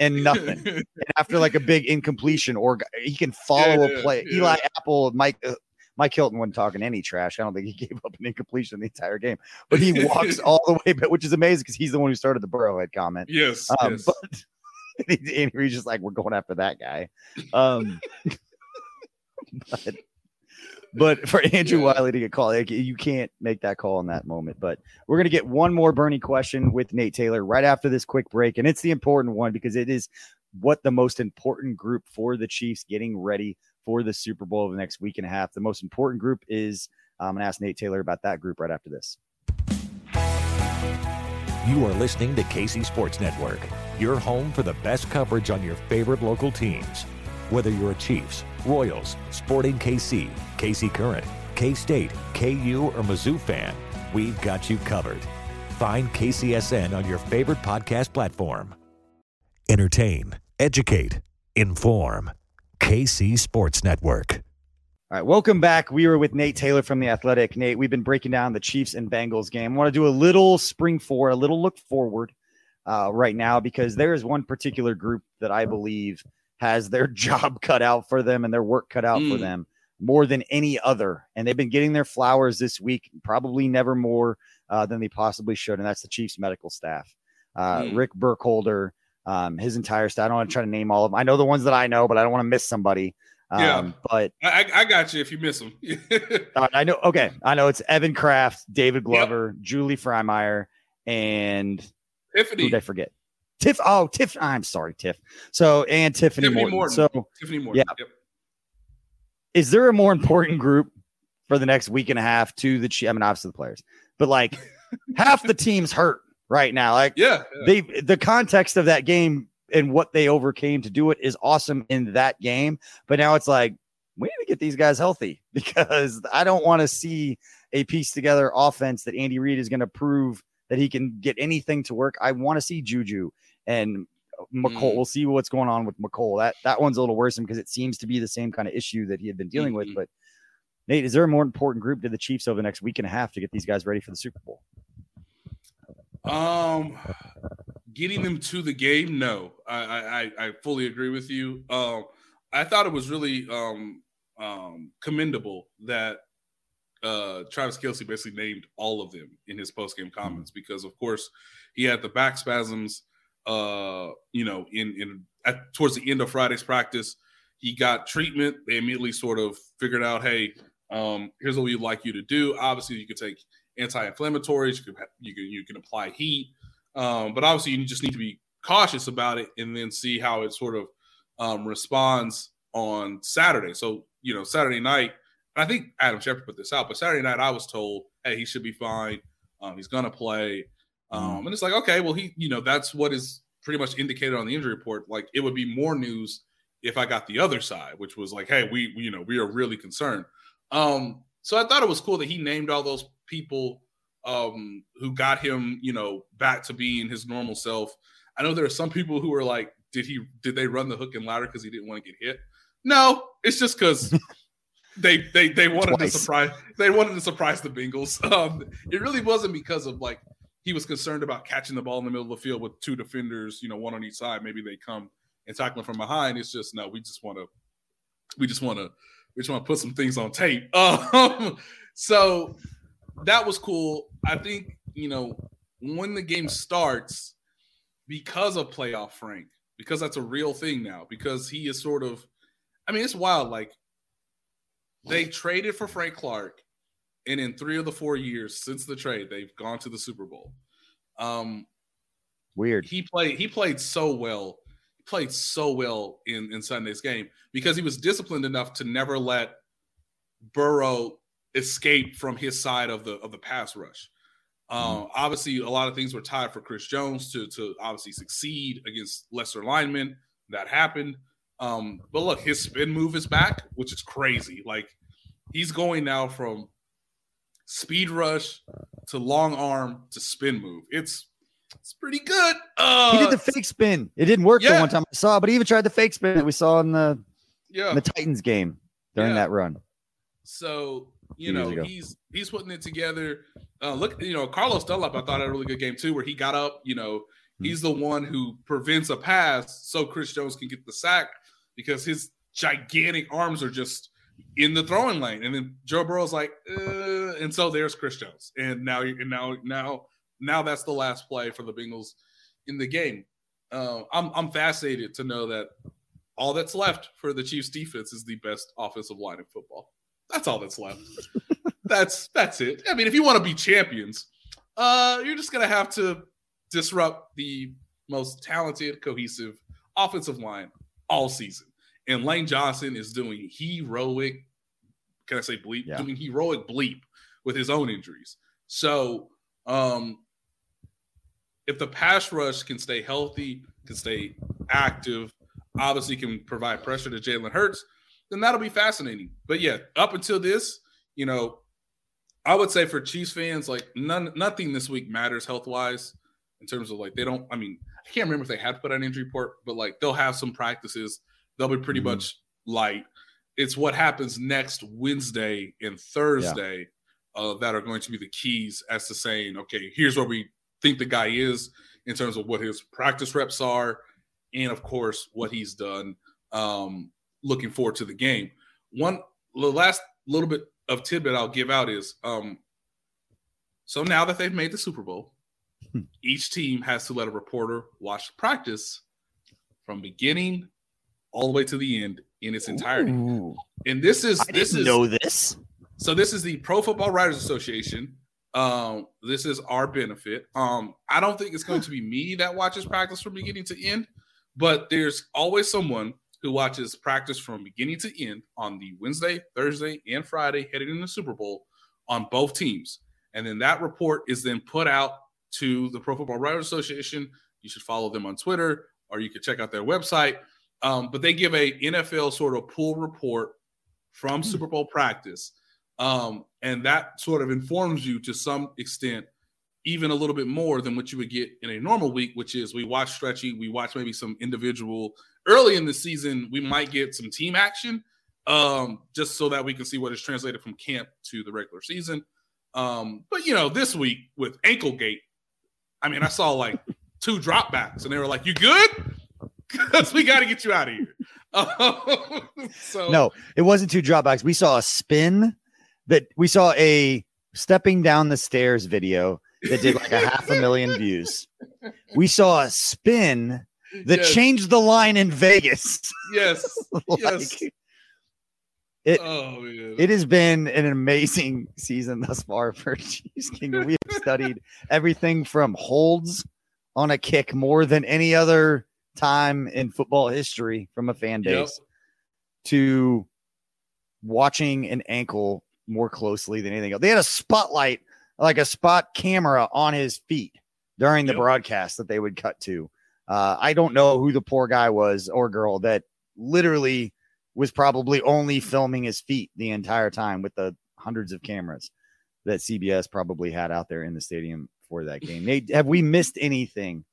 and nothing. and after like a big incompletion, or he can follow yeah, a play. Yeah. Eli Apple, Mike. Uh, Mike Hilton wasn't talking any trash. I don't think he gave up an incompletion the entire game, but he walks all the way back, which is amazing because he's the one who started the Burrowhead comment. Yes, um, yes. but and he's just like, we're going after that guy. Um, but but for Andrew Wylie to get called, like, you can't make that call in that moment. But we're going to get one more Bernie question with Nate Taylor right after this quick break. And it's the important one because it is what the most important group for the Chiefs getting ready for the Super Bowl of the next week and a half. The most important group is uh, I'm going to ask Nate Taylor about that group right after this. You are listening to KC Sports Network, your home for the best coverage on your favorite local teams. Whether you're a Chiefs, Royals, Sporting KC, KC Current, K State, KU, or Mizzou fan, we've got you covered. Find KCSN on your favorite podcast platform. Entertain, educate, inform. KC Sports Network. All right, welcome back. We were with Nate Taylor from The Athletic. Nate, we've been breaking down the Chiefs and Bengals game. I want to do a little spring for, a little look forward uh, right now because there is one particular group that I believe has their job cut out for them and their work cut out mm. for them more than any other. And they've been getting their flowers this week, probably never more uh, than they possibly should. And that's the Chiefs medical staff. Uh, mm. Rick Burkholder, um, his entire staff. I don't want to try to name all of them. I know the ones that I know, but I don't want to miss somebody. Um, yeah, but I, I, got you if you miss them. uh, I know. Okay, I know it's Evan Kraft, David Glover, yep. Julie Frymyer, and Tiffany. Who did I forget? Tiff. Oh, Tiff. I'm sorry, Tiff. So and Tiffany, Tiffany Morton. Morton. So Tiffany Morton. Yeah. Yep. Is there a more important group for the next week and a half to the? I mean, obviously the players, but like half the team's hurt right now. Like, yeah, yeah, they the context of that game and what they overcame to do it is awesome in that game. But now it's like we need to get these guys healthy because I don't want to see a piece together offense that Andy Reid is going to prove that he can get anything to work. I want to see Juju and Mecole. Mm. We'll see what's going on with Mecole. That that one's a little worrisome because it seems to be the same kind of issue that he had been dealing mm-hmm. with. But Nate, is there a more important group to the Chiefs over the next week and a half to get these guys ready for the Super Bowl? Um, getting them to the game, no, I I, I fully agree with you. Um, I thought it was really um um commendable that uh Travis Kelce basically named all of them in his post game comments because of course he had the back spasms uh you know in in at towards the end of Friday's practice he got treatment. They immediately sort of figured out hey um here's what we'd like you to do. Obviously you could take anti-inflammatories. You can you can you can apply heat, um, but obviously you just need to be cautious about it and then see how it sort of um, responds on Saturday. So you know Saturday night, I think Adam Schefter put this out, but Saturday night I was told, hey, he should be fine. Um, he's gonna play, um, mm-hmm. and it's like okay, well he you know that's what is pretty much indicated on the injury report. Like it would be more news if I got the other side, which was like, hey, we, we you know we are really concerned. Um, so I thought it was cool that he named all those people um, who got him, you know, back to being his normal self. I know there are some people who are like, did he did they run the hook and ladder because he didn't want to get hit? No, it's just because they they they wanted Twice. to surprise they wanted to surprise the Bengals. Um, it really wasn't because of like he was concerned about catching the ball in the middle of the field with two defenders, you know, one on each side. Maybe they come and tackle him from behind. It's just no, we just want to we just want to we just want to put some things on tape. Um, so that was cool. I think, you know, when the game starts, because of playoff Frank, because that's a real thing now, because he is sort of, I mean, it's wild. Like they traded for Frank Clark, and in three of the four years since the trade, they've gone to the Super Bowl. Um, Weird. He played. He played so well. He played so well in in Sunday's game because he was disciplined enough to never let Burrow escape from his side of the of the pass rush. Um, mm Obviously, a lot of things were tied for Chris Jones to to obviously succeed against lesser linemen. That happened. Um, but look, his spin move is back, which is crazy. Like he's going now from speed rush to long arm to spin move. It's it's pretty good. Uh, he did the fake spin. It didn't work yeah. the one time I saw, but he even tried the fake spin that we saw in the yeah. in the Titans game during yeah. that run. So you know, he's he's putting it together. Uh, look, you know, Carlos Dunlap, I thought had a really good game too, where he got up. You know, mm-hmm. he's the one who prevents a pass so Chris Jones can get the sack because his gigantic arms are just in the throwing lane. And then Joe Burrow's like, uh, and so there's Chris Jones. And now, and now, now, now that's the last play for the Bengals in the game. Uh, I'm I'm fascinated to know that all that's left for the Chiefs defense is the best offensive line in football. That's all that's left. that's that's it. I mean, if you want to be champions, uh, you're just gonna have to disrupt the most talented, cohesive offensive line all season. And Lane Johnson is doing heroic, can I say bleep? Yeah. Doing heroic bleep with his own injuries. So um if the pass rush can stay healthy, can stay active, obviously can provide pressure to Jalen Hurts, then that'll be fascinating. But yeah, up until this, you know, I would say for Chiefs fans, like none, nothing this week matters health wise in terms of like they don't. I mean, I can't remember if they had put an injury report, but like they'll have some practices. they'll be pretty mm-hmm. much light. It's what happens next Wednesday and Thursday yeah. uh, that are going to be the keys as to saying, okay, here's where we think the guy is in terms of what his practice reps are, and of course what he's done. Um, looking forward to the game. One the last little bit of tidbit I'll give out is um, so now that they've made the Super Bowl, hmm. each team has to let a reporter watch practice from beginning all the way to the end in its entirety. Ooh. And this is I this is know this. So this is the Pro Football Writers Association. Um, this is our benefit. Um, I don't think it's going to be me that watches practice from beginning to end, but there's always someone who watches practice from beginning to end on the Wednesday, Thursday, and Friday heading into the Super Bowl on both teams. And then that report is then put out to the Pro Football Writers Association. You should follow them on Twitter or you could check out their website. Um, but they give a NFL sort of pool report from Super Bowl practice. Um, and that sort of informs you to some extent, even a little bit more than what you would get in a normal week, which is we watch stretchy, we watch maybe some individual early in the season, we might get some team action um, just so that we can see what is translated from camp to the regular season. Um, but you know, this week with ankle gate, I mean, I saw like two dropbacks, and they were like, "You good? Because we got to get you out of here." so no, it wasn't two dropbacks. We saw a spin that we saw a stepping down the stairs video that did like a half a million views. We saw a spin that yes. changed the line in Vegas. Yes. like, yes. It, oh, it has been an amazing season thus far for Chiefs Kingdom. We have studied everything from holds on a kick more than any other time in football history from a fan base yep. to watching an ankle more closely than anything else. They had a spotlight, like a spot camera on his feet during the yep. broadcast that they would cut to. Uh, I don't know who the poor guy was or girl that literally was probably only filming his feet the entire time with the hundreds of cameras that CBS probably had out there in the stadium for that game. Nate, have we missed anything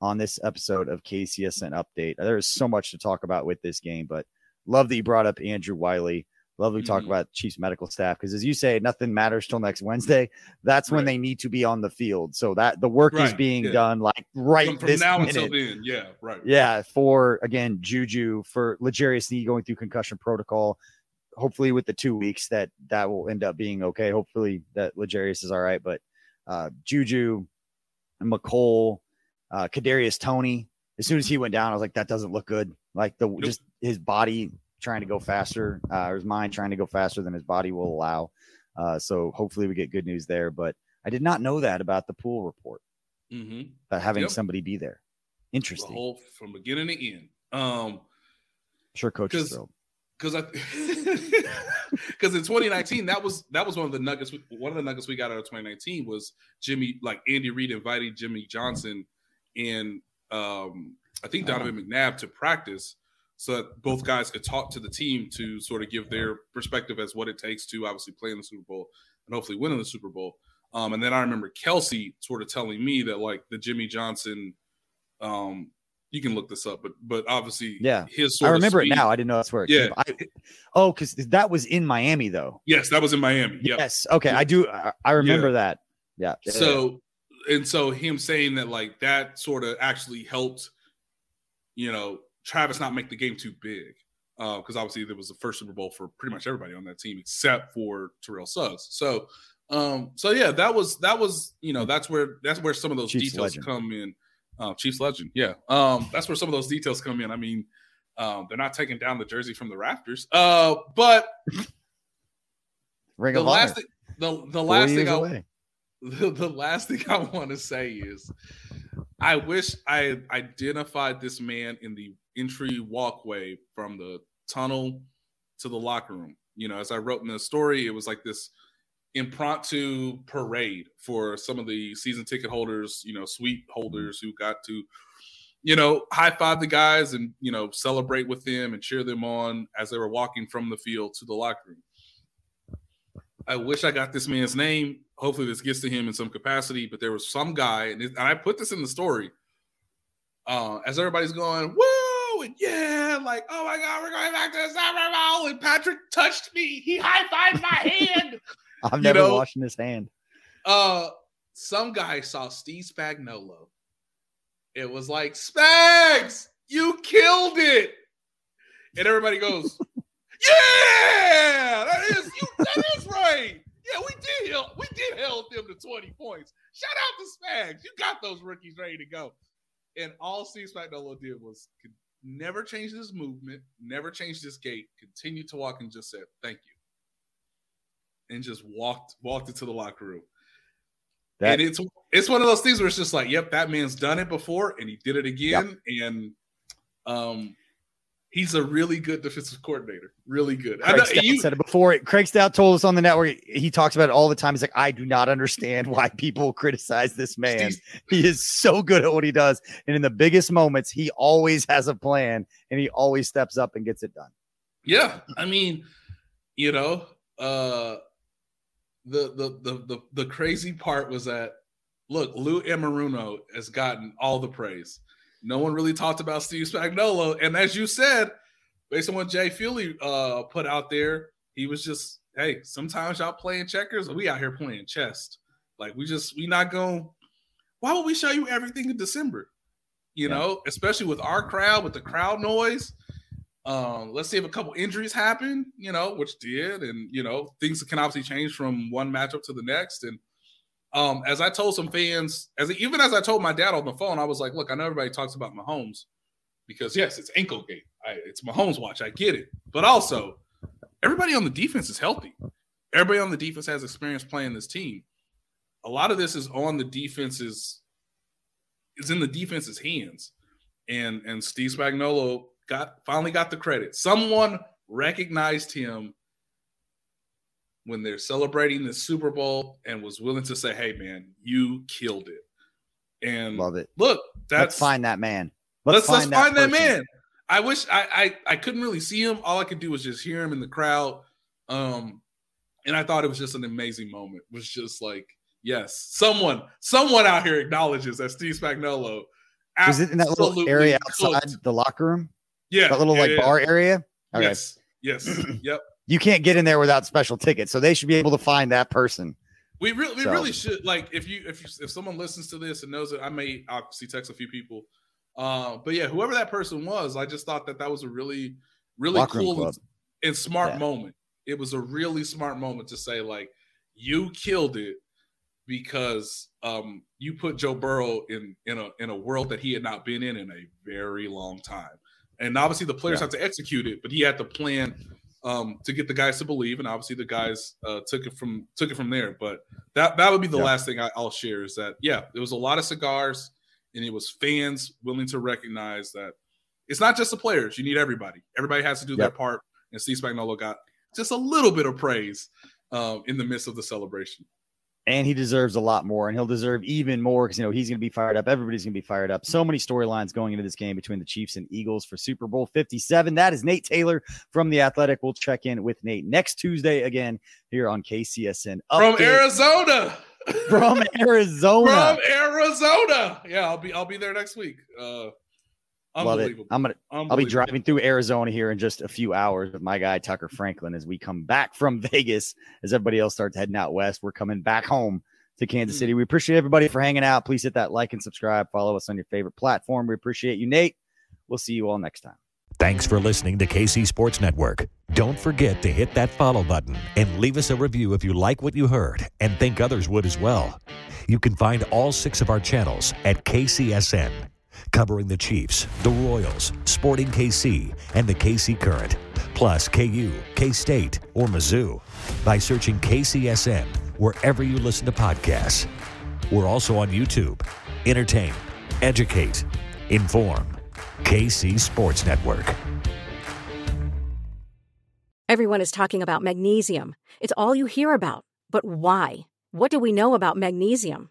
on this episode of KCSN Update? There is so much to talk about with this game, but love that you brought up Andrew Wylie. Lovely mm-hmm. talk about Chiefs medical staff because, as you say, nothing matters till next Wednesday. That's right. when they need to be on the field. So that the work right. is being yeah. done like right from, from this now minute. until then. Yeah, right. Yeah, for again Juju for L'Jarius Sneed going through concussion protocol. Hopefully, with the two weeks, that that will end up being okay. Hopefully, that L'Jarius is all right. But uh, Juju, Mecole, uh, Kadarius Toney. As soon as he went down, I was like, that doesn't look good. Like the just his body trying to go faster, uh, or his mind trying to go faster than his body will allow. Uh, so hopefully we get good news there. But I did not know that about the pool report. Mm-hmm. About having yep. somebody be there. Interesting. The whole, from beginning to end. Um, sure, coach is thrilled. Because I, because in 2019 that was that was one of the nuggets. One of the nuggets we got out of 2019 was Jimmy, like Andy Reid invited Jimmy Johnson and um, I think Donovan McNabb to practice so that both guys could talk to the team to sort of give their perspective as what it takes to obviously play in the Super Bowl and hopefully win in the Super Bowl. Um, and then I remember Kelce sort of telling me that like the Jimmy Johnson, um, you can look this up, but but obviously, yeah, his. I remember it now. I didn't know that's where. It yeah. I, oh, because that was in Miami, though. Yes, that was in Miami. Yep. Yes. Okay, I do. I, I remember yeah. that. Yeah. So, and so him saying that like that sort of actually helped, you know, Travis not make the game too big because uh, obviously there was the first Super Bowl for pretty much everybody on that team except for Terrell Suggs. So, um, so yeah, that was that was you know that's where that's where some of those Chiefs details legend. come in. Uh, Chiefs legend, yeah, um, that's where some of those details come in. I mean, um, they're not taking down the jersey from the rafters, uh, but Ring the last thing, the the last thing I, the, the last thing I want to say is I wish I identified this man in the entry walkway from the tunnel to the locker room. You know, as I wrote in the story, it was like this impromptu parade for some of the season ticket holders, you know, suite holders who got to, you know, high five the guys and, you know, celebrate with them and cheer them on as they were walking from the field to the locker room. I wish I got this man's name. Hopefully, this gets to him in some capacity. But there was some guy, and, I put this in the story. Uh, as everybody's going, woo, and yeah, like, oh my God, we're going back to the Super Bowl. And Patrick touched me. He high fived my hand. I'm never know? washing his hand. Uh, some guy saw Steve Spagnuolo. It was like, Spags, you killed it. And everybody goes, Yeah, that is you, that is right. Yeah, we did help. We did help them to 20 points. Shout out to Spags. You got those rookies ready to go. And all Steve Spagnuolo did was never change his movement, never changed his gait, continued to walk and just said, Thank you. And just walked walked into the locker room. That, and it's it's one of those things where it's just like, yep, that man's done it before and he did it again. Yep. And um he's a really good defensive coordinator. Really good. Craig I know, you, said it before. Craig Stout told us on the network. He talks about it all the time. He's like, I do not understand why people criticize this man. He is so good at what he does, and in the biggest moments, he always has a plan, and he always steps up and gets it done. Yeah, I mean, you know, uh, the the the the, the crazy part was that look, Lou Anarumo has gotten all the praise no one really talked about Steve Spagnuolo. And as you said, based on what Jay Feely uh, put out there, he was just, hey, sometimes y'all playing checkers, we out here playing chess. Like we just we not going. Why would we show you everything in December? You yeah. know, especially with our crowd, with the crowd noise. Um, let's see if a couple injuries happen, you know, which did, and you know, things can obviously change from one matchup to the next. And um, as I told some fans, as even as I told my dad on the phone, I was like, "Look, I know everybody talks about Mahomes because yes, it's ankle gate. I, it's Mahomes watch. I get it, but also everybody on the defense is healthy. Everybody on the defense has experience playing this team. A lot of this is on the defense's is in the defense's hands, and and Steve Spagnuolo got finally got the credit. Someone recognized him when they're celebrating the Super Bowl and was willing to say, "Hey, man, you killed it." And love it. Look, that's let's find that man. Let's let's find, let's that, find that, man. I wish I, I I couldn't really see him. All I could do was just hear him in the crowd. Um, and I thought it was just an amazing moment. It was just like, yes, someone someone out here acknowledges that Steve Spagnuolo. Is it in that little area outside cooked. the locker room? Yeah, that little yeah, like yeah. bar area. Okay. Yes, yes, yep you can't get in there without special tickets. So they should be able to find that person. We really, we so. really should like if you if you, if someone listens to this and knows it, I may obviously text a few people. Uh, but yeah, whoever that person was, I just thought that that was a really, really Locker cool and smart yeah. moment. It was a really smart moment to say like, you killed it because um, you put Joe Burrow in in a in a world that he had not been in in a very long time. And obviously the players yeah. have to execute it, but he had to plan um, to get the guys to believe, and obviously the guys uh, took it from took it from there. But that that would be the yeah. last thing I, will share is that yeah, there was a lot of cigars, and it was fans willing to recognize that it's not just the players. You need everybody. Everybody has to do their part, and Steve Spagnuolo got just a little bit of praise um, in the midst of the celebration and he deserves a lot more, and he'll deserve even more because you know he's going to be fired up. Everybody's going to be fired up. So many storylines going into this game between the Chiefs and Eagles for Super Bowl 57. That is Nate Taylor from the Athletic. We'll check in with Nate next Tuesday again here on KCSN Update. from Arizona. From Arizona. from Arizona. Yeah, I'll be I'll be there next week. Uh, Love it. I'm gonna. I'll be driving through Arizona here in just a few hours with my guy Tucker Franklin as we come back from Vegas. As everybody else starts heading out west, we're coming back home to Kansas hmm. City. We appreciate everybody for hanging out. Please hit that like and subscribe. Follow us on your favorite platform. We appreciate you, Nate. We'll see you all next time. Thanks for listening to KC Sports Network. Don't forget to hit that follow button and leave us a review if you like what you heard and think others would as well. You can find all six of our channels at KCSN covering the Chiefs, the Royals, Sporting KC, and the KC Current, plus KU, K State, or Mizzou by searching KCSN wherever you listen to podcasts. We're also on YouTube. Entertain, educate, inform. KC Sports Network. Everyone is talking about magnesium. It's all you hear about. But why? What do we know about magnesium?